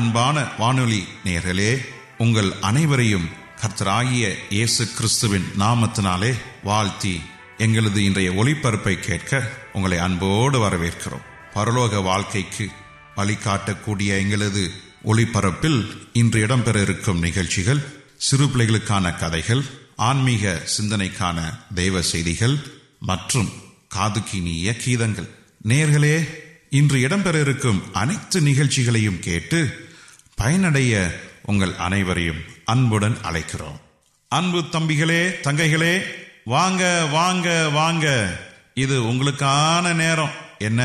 அன்பான வானொலி நேயர்களே உங்கள் அனைவரையும் கர்த்தராகிய இயேசு கிறிஸ்துவின் நாமத்தினாலே வாழ்த்தி எங்களது இன்றைய ஒளிபரப்பை கேட்க உங்களை அன்போடு வரவேற்கிறோம். பரலோக வாழ்க்கைக்கு வழிகாட்டக்கூடிய எங்களது ஒளிபரப்பில் இன்று இடம்பெற இருக்கும் நிகழ்ச்சிகள் சிறு பிள்ளைகளுக்கான கதைகள் ஆன்மீக சிந்தனைக்கான தெய்வ செய்திகள் மற்றும் காதுக்கினிய கீதங்கள். நேர்களே இன்று இடம்பெற இருக்கும் அனைத்து நிகழ்ச்சிகளையும் கேட்டு பயனடைய உங்கள் அனைவரையும் அன்புடன் அழைக்கிறோம். அன்பு தம்பிகளே தங்கைகளே வாங்க வாங்க வாங்க. இது உங்களுக்கான நேரம். என்ன?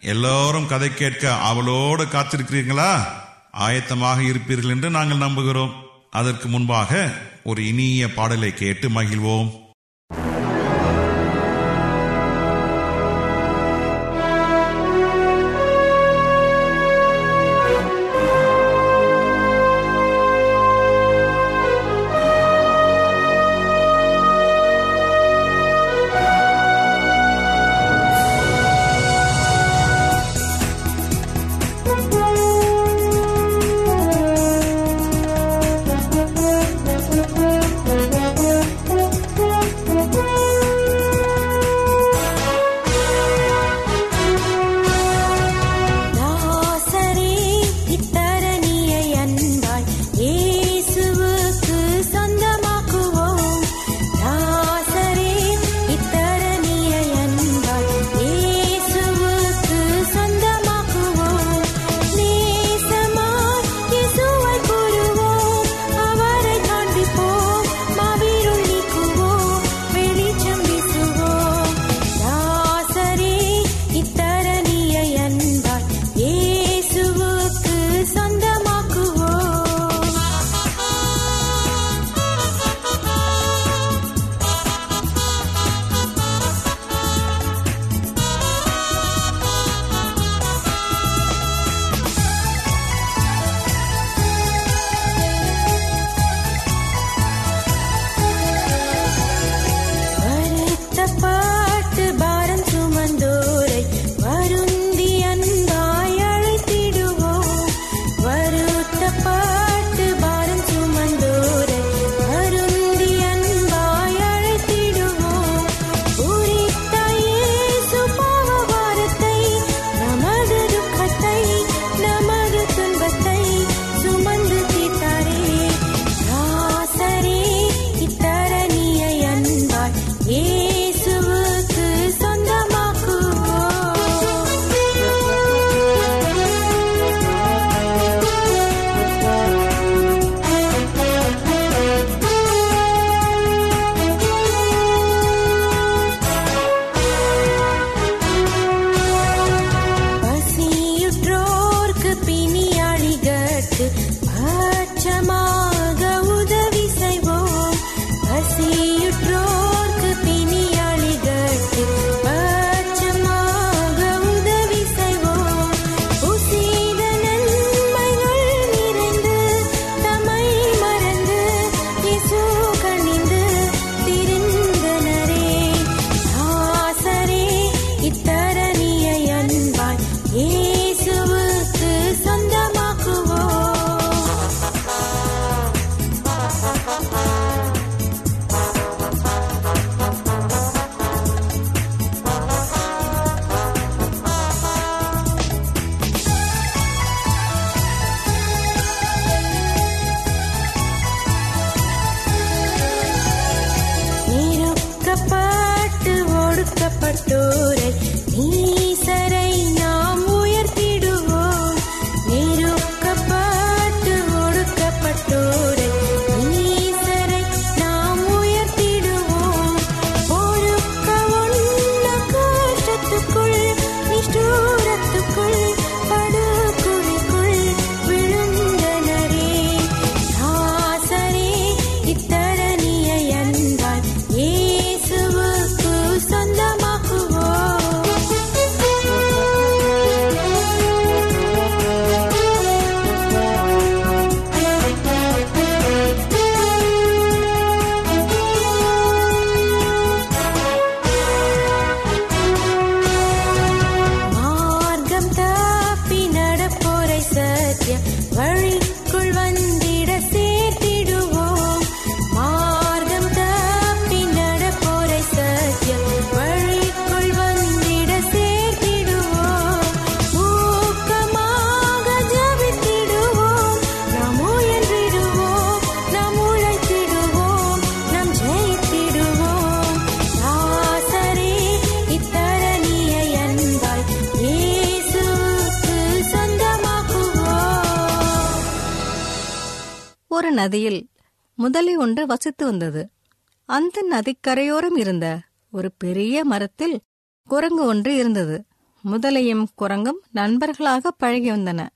எல்லோரும் கதை கேட்க அவளோடு காத்திருக்கிறீங்களா ஆயத்தமாக இருப்பீர்கள் என்று நாங்கள் நம்புகிறோம். அதற்கு முன்பாக ஒரு இனிய பாடலை கேட்டு மகிழ்வோம். पर நதியில் முதலை ஒன்று வசித்து வந்தது. அந்த நதிக்கரையோரம் இருந்த ஒரு பெரிய மரத்தில் குரங்கு ஒன்று இருந்தது. முதலையும் குரங்கும் நண்பர்களாக பழகி வந்தன.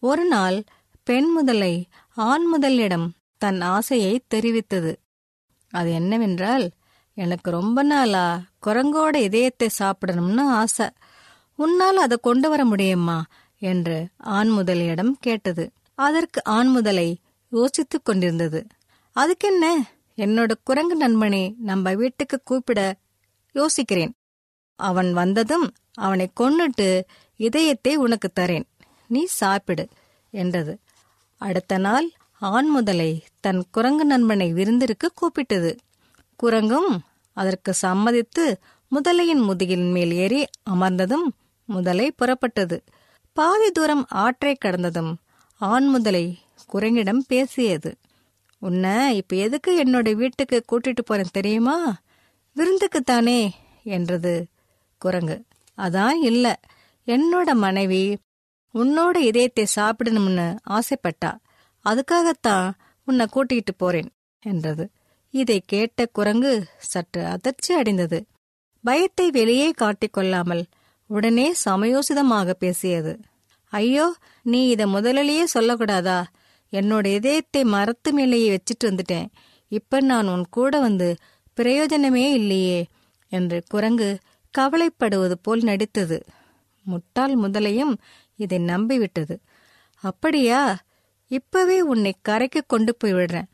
ஒரு நாள் பெண் முதலை ஆண் முதலிடம் தன் ஆசையை தெரிவித்தது. அது என்னவென்றால் எனக்கு ரொம்ப நாளா குரங்கோட இதயத்தை சாப்பிடணும்னு ஆசை. உன்னால் அதை கொண்டு வர முடியுமா? என்று ஆண் முதலியிடம் கேட்டது. அதற்கு ஆண் முதலை யோசித்துக் கொண்டிருந்தது. அதுக்கென்ன? என்னோட குரங்கு நண்பனை நம்ம வீட்டுக்கு கூப்பிட யோசிக்கிறேன். அவன் வந்ததும் அவனை கொன்னுட்டு இதயத்தை உனக்கு தரேன். நீ சாப்பிடு என்றது. அடுத்த நாள் ஆண் முதலை தன் குரங்கு நண்பனை விருந்திற்கு கூப்பிட்டது. குரங்கும் அதற்கு சம்மதித்து முதலையின் முதுகின் மேல் ஏறி அமர்ந்ததும் முதலை புறப்பட்டது. பாதி தூரம் ஆற்றை கடந்ததும் ஆண் முதலை குரங்கிடம் பேசியது. உன்னை இப்ப எதுக்கு என்னோட வீட்டுக்கு கூட்டிட்டு போறேன் தெரியுமா? விருந்துக்குத்தானே என்றது குரங்கு. அதான் இல்ல. என்னோட மனைவி உன்னோட இதயத்தை சாப்பிடணும்னு ஆசைப்பட்டா. அதுக்காகத்தான் உன்னை கூட்டிகிட்டு போறேன் என்றது. இதை கேட்ட குரங்கு சற்று அதிர்ச்சி அடைந்தது. பயத்தை வெளியே காட்டிக்கொள்ளாமல் உடனே சமயோசிதமாக பேசியது. ஐயோ நீ இத முதலிலேயே சொல்லக்கூடாதா? என்னோட இதயத்தை மரத்து மேலேயே வச்சிட்டு வந்துட்டேன். இப்ப நான் உன் கூட வந்து பிரயோஜனமே இல்லையே என்று குரங்கு கவலைப்படுவது போல் நடித்தது. முட்டாள் முதலையும் இதை நம்பிவிட்டது. அப்படியா? இப்பவே உன்னை கரைக்கு கொண்டு போய் விடுறேன்.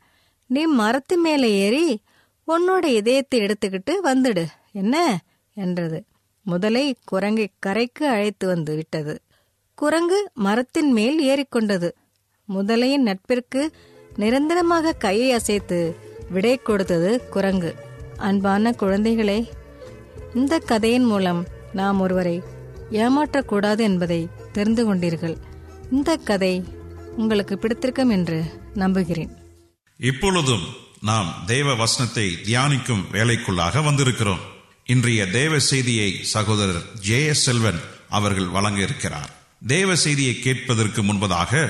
நீ மரத்து மேலே ஏறி உன்னோட இதயத்தை எடுத்துக்கிட்டு வந்துடு. என்ன? என்றது. முதலை குரங்கை கரைக்கு அழைத்து வந்து விட்டது. குரங்கு மரத்தின் மேல் ஏறிக்கொண்டது. முதலையின் நட்பிற்கு நிரந்தரமாக கையை அசைத்து விடை கொடுத்தது குரங்கு. அன்பான குழந்தைகளே இந்த கதையின் மூலம் நாம் ஒருவரை ஏமாற்றக்கூடாது என்பதை தெரிந்து கொண்டீர்கள். இந்த கதை உங்களுக்கு பிடித்திருக்கும் என்று நம்புகிறேன். இப்பொழுதும் நாம் தேவ வசனத்தை தியானிக்கும் வேலைக்குள்ளாக வந்திருக்கிறோம். இன்றைய தேவ செய்தியை சகோதரர் ஜே எஸ் செல்வன் அவர்கள் வழங்க இருக்கிறார். தேவ செய்தியை கேட்பதற்கு முன்பதாக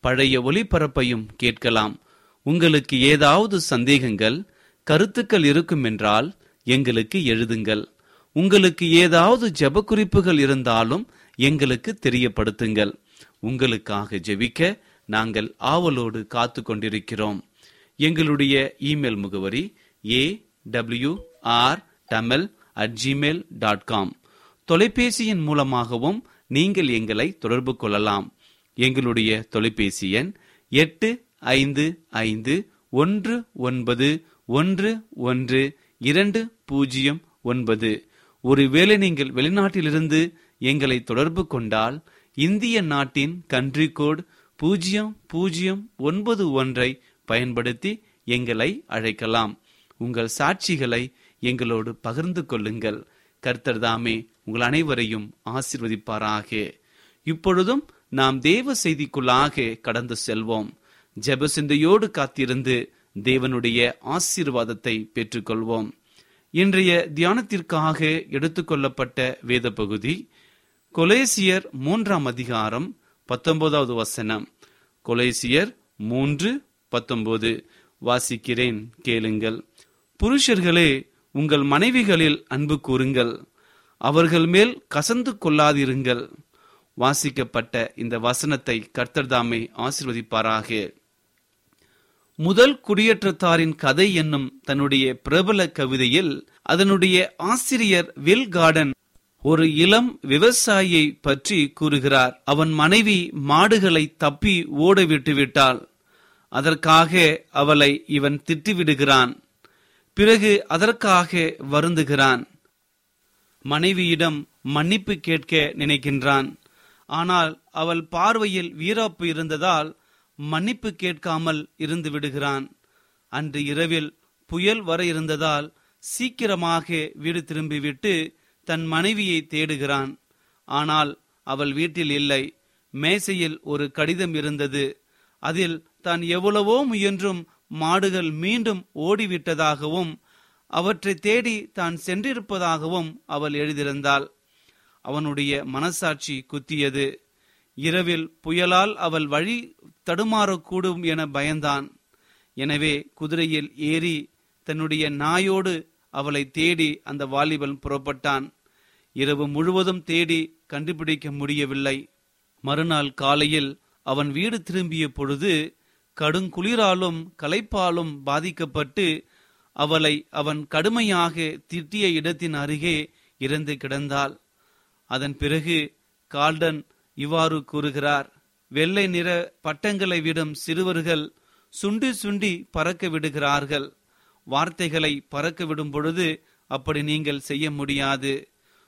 பழைய ஒளிபரப்பையும் கேட்கலாம். உங்களுக்கு ஏதாவது சந்தேகங்கள் கருத்துக்கள் இருக்கும் என்றால் எங்களுக்கு எழுதுங்கள். உங்களுக்கு ஏதாவது ஜெப குறிப்புகள் இருந்தாலும் எங்களுக்கு தெரியப்படுத்துங்கள். உங்களுக்காக ஜெபிக்க நாங்கள் ஆவலோடு காத்து கொண்டிருக்கிறோம் எங்களுடைய இமெயில் முகவரி A W R Tamil at Gmail dot com தொலைபேசியின் மூலமாகவும் நீங்கள் எங்களை தொடர்பு கொள்ளலாம். எங்களுடைய தொலைபேசி எண் எட்டு ஐந்து ஐந்து ஒன்று ஒன்பது ஒன்று ஒன்று இரண்டு பூஜ்ஜியம் ஒன்பது. ஒருவேளை நீங்கள் வெளிநாட்டிலிருந்து எங்களை தொடர்பு கொண்டால் இந்திய நாட்டின் கன்ட்ரி கோட் பூஜ்ஜியம் பூஜ்ஜியம் ஒன்பது ஒன்றை பயன்படுத்தி எங்களை அழைக்கலாம். உங்கள் சாட்சிகளை எங்களோடு பகிர்ந்து கொள்ளுங்கள். கர்த்தர் தாமே உங்கள் அனைவரையும் ஆசிர்வதிப்பாராக. இப்பொழுதும் நாம் தேவ செய்திக்குள்ளாக கடந்து செல்வோம். ஜெப சிந்தையோடு காத்திருந்து தேவனுடைய ஆசீர்வாதத்தை பெற்றுக்கொள்வோம். இன்றைய தியானத்திற்காக எடுத்துக்கொள்ளப்பட்ட வேத பகுதி கொலேசியர் மூன்றாம் அதிகாரம் பத்தொன்பதாவது வசனம். கொலேசியர் மூன்று பத்தொன்பது. வாசிக்கிறேன் கேளுங்கள். புருஷர்களே உங்கள் மனைவிகளில் அன்பு கூறுங்கள். அவர்கள் மேல் கசந்து கொள்ளாதிருங்கள். வாசிக்கப்பட்ட இந்த வசனத்தை கர்த்தர்தாமே ஆசிர்வதிப்பாராக. முதல் குடியேற்றத்தாரின் கதை என்னும் தன்னுடைய பிரபல கவிதையில் அதனுடைய ஆசிரியர் வில் கார்டன் ஒரு இளம் விவசாயியை பற்றி கூறுகிறார். அவன் மனைவி மாடுகளை தப்பி ஓட விட்டுவிட்டாள் அதற்காக அவளை இவன் திட்டிவிடுகிறான். பிறகு அதற்காக வருந்துகிறான். மனைவியிடம் மன்னிப்பு கேட்க நினைக்கின்றான். ஆனால் அவள் பார்வையில் வீராப்பு இருந்ததால் மன்னிப்பு கேட்காமல் இருந்து விடுகிறான். அன்று இரவில் புயல் வர இருந்ததால் சீக்கிரமாக வீடு திரும்பிவிட்டு தன் மனைவியை தேடுகிறான். ஆனால் அவள் வீட்டில் இல்லை. மேசையில் ஒரு கடிதம் இருந்தது. அதில் தான் எவ்வளவோ முயன்றும் மாடுகள் மீண்டும் ஓடிவிட்டதாகவும் அவற்றை தேடி தான் சென்றிருப்பதாகவும் அவள் எழுதியிருந்தாள். அவனுடைய மனசாட்சி குத்தியது. இரவில் புயலால் அவள் வழி தடுமாறக்கூடும் என பயந்தான். எனவே குதிரையில் ஏறி தன்னுடைய நாயோடு அவளை தேடி அந்த வாலிபன் புறப்பட்டான். இரவு முழுவதும் தேடி கண்டுபிடிக்க முடியவில்லை. மறுநாள் காலையில் அவன் வீடு திரும்பிய பொழுது கடுங்குளிராலும் களைப்பாலும் பாதிக்கப்பட்டு அவளை அவன் கடுமையாக திட்டிய இடத்தின் அருகே இறந்து கிடந்தாள். அதன் பிறகு கால்டன் இவ்வாறு கூறுகிறார் வெள்ளை நிற பட்டங்களை விடும் சிறுவர்கள் சுண்டி சுண்டி பறக்க விடுகிறார்கள். வார்த்தைகளை பறக்க விடும் பொழுது அப்படி நீங்கள் செய்ய முடியாது.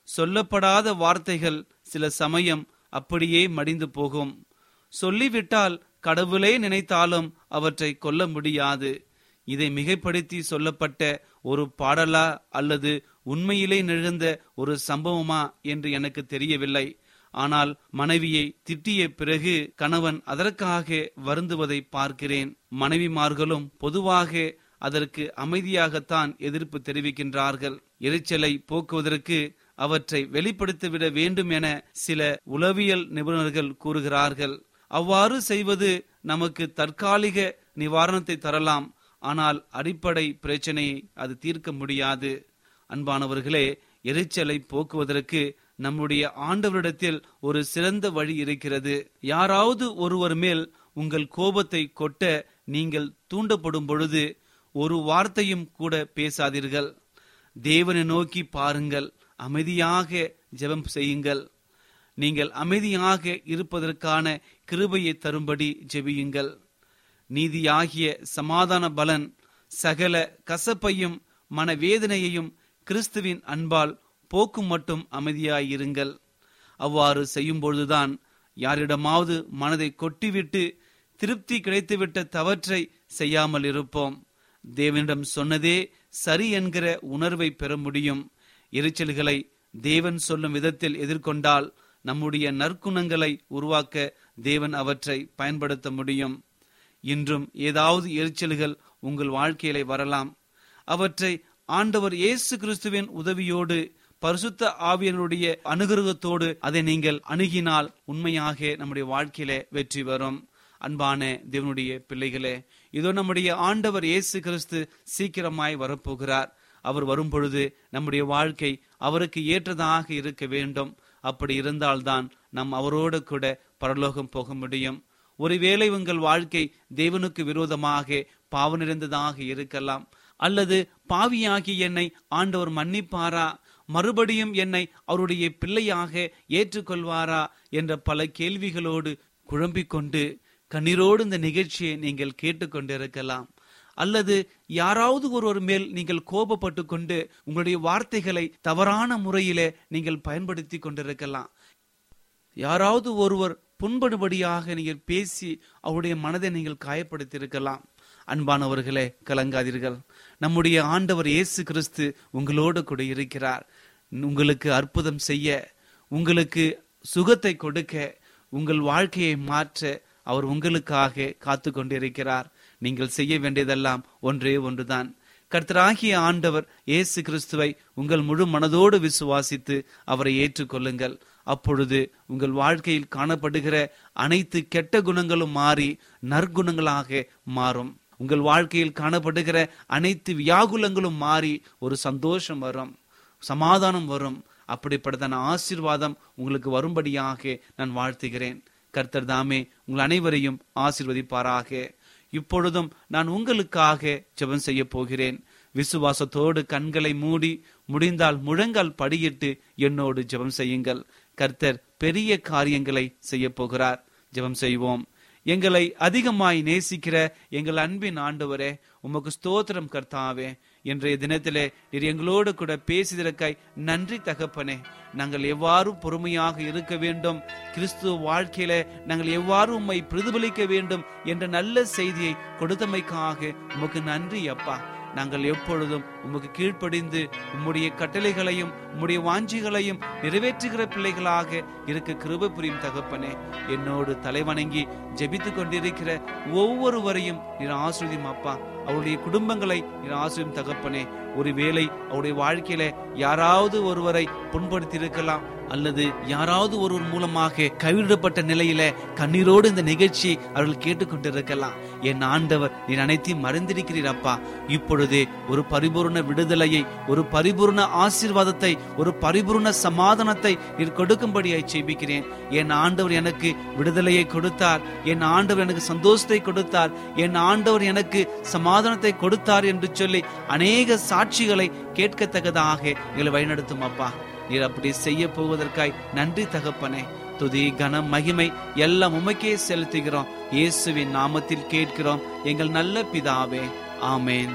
சொல்லப்படாத வார்த்தைகள் சில சமயம் அப்படியே மடிந்து போகும். சொல்லிவிட்டால் கடவுளே நினைத்தாலும் அவற்றை கொல்ல முடியாது. இதை மிகைப்படுத்தி சொல்லப்பட்ட ஒரு பாடலா அல்லது உண்மையிலே நிகழ்ந்த ஒரு சம்பவமா என்று எனக்கு தெரியவில்லை. ஆனால் மனைவியை திட்டிய பிறகு கணவன் அதற்காக வருந்துவதை பார்க்கிறேன். மனைவிமார்களும் பொதுவாக அதற்கு அமைதியாகத்தான் எதிர்ப்பு தெரிவிக்கின்றார்கள். எரிச்சலை போக்குவதற்கு அவற்றை வெளிப்படுத்திவிட வேண்டும் என சில உளவியல் நிபுணர்கள் கூறுகிறார்கள். அவ்வாறு செய்வது நமக்கு தற்காலிக நிவாரணத்தை தரலாம். ஆனால் அடிப்படை பிரச்சனையை அது தீர்க்க முடியாது. அன்பானவர்களே எரிச்சலை போக்குவதற்கு நம்முடைய ஆண்டவரிடத்தில் ஒரு சிறந்த வழி இருக்கிறது. யாராவது ஒருவர் மேல் உங்கள் கோபத்தை கொட்ட நீங்கள் தூண்டப்படும் பொழுது ஒரு வார்த்தையும் கூட பேசாதீர்கள். தேவனை நோக்கி பாருங்கள் அமைதியாக ஜெபம் செய்யுங்கள். நீங்கள் அமைதியாக இருப்பதற்கான கிருபையை தரும்படி ஜெபியுங்கள். நீதியாகிய சமாதான பலன் சகல கசப்பையும் மனவேதனையையும் கிறிஸ்துவின் அன்பால் போக்கும் மட்டும் அமைதியாயிருங்கள். அவ்வாறு செய்யும் பொழுதுதான் யாரிடமாவது மனதை கொட்டிவிட்டு திருப்தி கிடைத்துவிட்ட தவற்றை செய்யாமல் இருப்போம். தேவனிடம் சொன்னதே சரி என்கிற உணர்வை பெற முடியும். எரிச்சல்களை தேவன் சொல்லும் விதத்தில் எதிர்கொண்டால் நம்முடைய நற்குணங்களை உருவாக்க தேவன் அவற்றை பயன்படுத்த முடியும். இன்றும் ஏதாவது எரிச்சல்கள் உங்கள் வாழ்க்கையிலே வரலாம். அவற்றை ஆண்டவர் இயேசு கிறிஸ்துவின் உதவியோடு பரிசுத்த ஆவியனுடைய அனுகிரகத்தோடு அதை நீங்கள் அணுகினால் உண்மையாக நம்முடைய வாழ்க்கையில வெற்றி வரும். அன்பான தேவனுடைய பிள்ளைகளே இதோ நம்முடைய ஆண்டவர் இயேசு கிறிஸ்து சீக்கிரமாய் வரப்போகிறார். அவர் வரும் பொழுது நம்முடைய வாழ்க்கை அவருக்கு ஏற்றதாக இருக்க வேண்டும். அப்படி இருந்தால்தான் நாம் அவரோடு கூட பரலோகம் போக முடியும். ஒருவேளை உங்கள் வாழ்க்கை தேவனுக்கு விரோதமாக பாவ நிறைந்ததாக இருக்கலாம். அல்லது பாவியாகி என்னை ஆண்டவர் மன்னிப்பாரா? மறுபடியும் என்னை அவருடைய பிள்ளையாக ஏற்றுக்கொள்வாரா? என்ற பல கேள்விகளோடு குழம்பிக் கொண்டு கண்ணீரோடு இந்த நிகழ்ச்சியை நீங்கள் கேட்டுக்கொண்டிருக்கலாம். அல்லது யாராவது ஒருவர் மேல் நீங்கள் கோபப்பட்டு கொண்டு உங்களுடைய வார்த்தைகளை தவறான முறையிலே நீங்கள் பயன்படுத்தி கொண்டிருக்கலாம். யாராவது ஒருவர் புண்படுபடியாக நீங்கள் பேசி அவருடைய மனதை நீங்கள் காயப்படுத்தியிருக்கலாம். அன்பானவர்களே கலங்காதீர்கள். நம்முடைய ஆண்டவர் இயேசு கிறிஸ்து உங்களோடு கூட இருக்கிறார். உங்களுக்கு அற்புதம் செய்ய உங்களுக்கு சுகத்தை கொடுக்க உங்கள் வாழ்க்கையை மாற்ற அவர் உங்களுக்காக காத்து கொண்டிருக்கிறார். நீங்கள் செய்ய வேண்டியதெல்லாம் ஒன்றே ஒன்றுதான். கர்த்தராகிய ஆண்டவர் இயேசு கிறிஸ்துவை உங்கள் முழு மனதோடு விசுவாசித்து அவரை ஏற்றுக்கொள்ளுங்கள். அப்பொழுது உங்கள் வாழ்க்கையில் காணப்படுகிற அனைத்து கெட்ட குணங்களும் மாறி நற்குணங்களாக மாறும். உங்கள் வாழ்க்கையில் காணப்படுகிற அனைத்து வியாகுலங்களும் மாறி ஒரு சந்தோஷம் வரும் சமாதானம் வரும். அப்படிப்பட்டதான ஆசீர்வாதம் உங்களுக்கு வரும்படியாக நான் வாழ்த்துகிறேன். கர்த்தர் தாமே உங்கள் அனைவரையும் ஆசிர்வதிப்பாராக. இப்பொழுதும் நான் உங்களுக்காக ஜெபம் செய்ய போகிறேன். விசுவாசத்தோடு கண்களை மூடி முடிந்தால் முழங்கால் படியிட்டு என்னோடு ஜெபம் செய்யுங்கள். கர்த்தர் பெரிய காரியங்களை செய்ய போகிறார். ஜெபம் செய்வோம். எங்களை அதிகமாய் நேசிக்கிற எங்கள் அன்பின் ஆண்டவரே உமக்கு ஸ்தோத்திரம் கர்த்தாவே. இன்றைய தினத்திலே நீர் எங்களோடு கூட பேசிதற்காய் நன்றி தகப்பனே. நாங்கள் எவ்வாறு பொறுமையாக இருக்க வேண்டும்? கிறிஸ்துவ வாழ்க்கையில நாங்கள் எவ்வாறு உம்மை பிரதிபலிக்க வேண்டும்? என்ற நல்ல செய்தியை கொடுத்தமைக்காக உமக்கு நன்றி அப்பா. நாங்கள் எப்பொழுதும் உமக்கு கீழ்ப்படிந்து உம்முடைய கட்டளைகளையும் உம்முடைய வாஞ்சிகளையும் நிறைவேற்றுகிற பிள்ளைகளாக இருக்க கிருப புரியும் தகப்பனே என்னோடு தலைவணங்கி ஜெபித்து கொண்டிருக்கிற ஒவ்வொருவரையும் நீர் ஆசிரியம் அப்பா. அவருடைய குடும்பங்களை நீர் ஆசிரியம் தகப்பனே. ஒருவேளை அவருடைய வாழ்க்கையில யாராவது ஒருவரை புண்படுத்தி இருக்கலாம் அல்லது யாராவது ஒருவர் மூலமாக கைவிடப்பட்ட நிலையில கண்ணீரோடு இந்த நிகழ்ச்சி அவர்கள் கேட்டுக்கொண்டிருக்கலாம். என் ஆண்டவர் நீ அனைத்தையும் மறந்திருக்கிறீர் அப்பா. இப்பொழுதே ஒரு பரிபூர்ண விடுதலையை ஒரு பரிபூர்ண ஆசீர்வாதத்தை ஒரு பரிபூர்ண சமாதானத்தை நீர் கொடுக்கும்படியாய் செய்பிக்கிறேன் என் ஆண்டவர் எனக்கு விடுதலையை கொடுத்தார். என் ஆண்டவர் எனக்கு சந்தோஷத்தை கொடுத்தார். என் ஆண்டவர் எனக்கு சமாதானத்தை கொடுத்தார் என்று சொல்லி அநேக சாட்சிகளை கேட்கத்தக்கதாக எங்களை வழிநடத்தும் அப்பா. நீர் அப்படி செய்ய போவதற்காய் நன்றி தகப்பனே. துதி கன மகிமை எல்லாம் உமக்கே செலுத்துகிறோம். இயேசுவின் நாமத்தில் கேட்கிறோம். எங்கள் நல்ல பிதாவே ஆமேன்.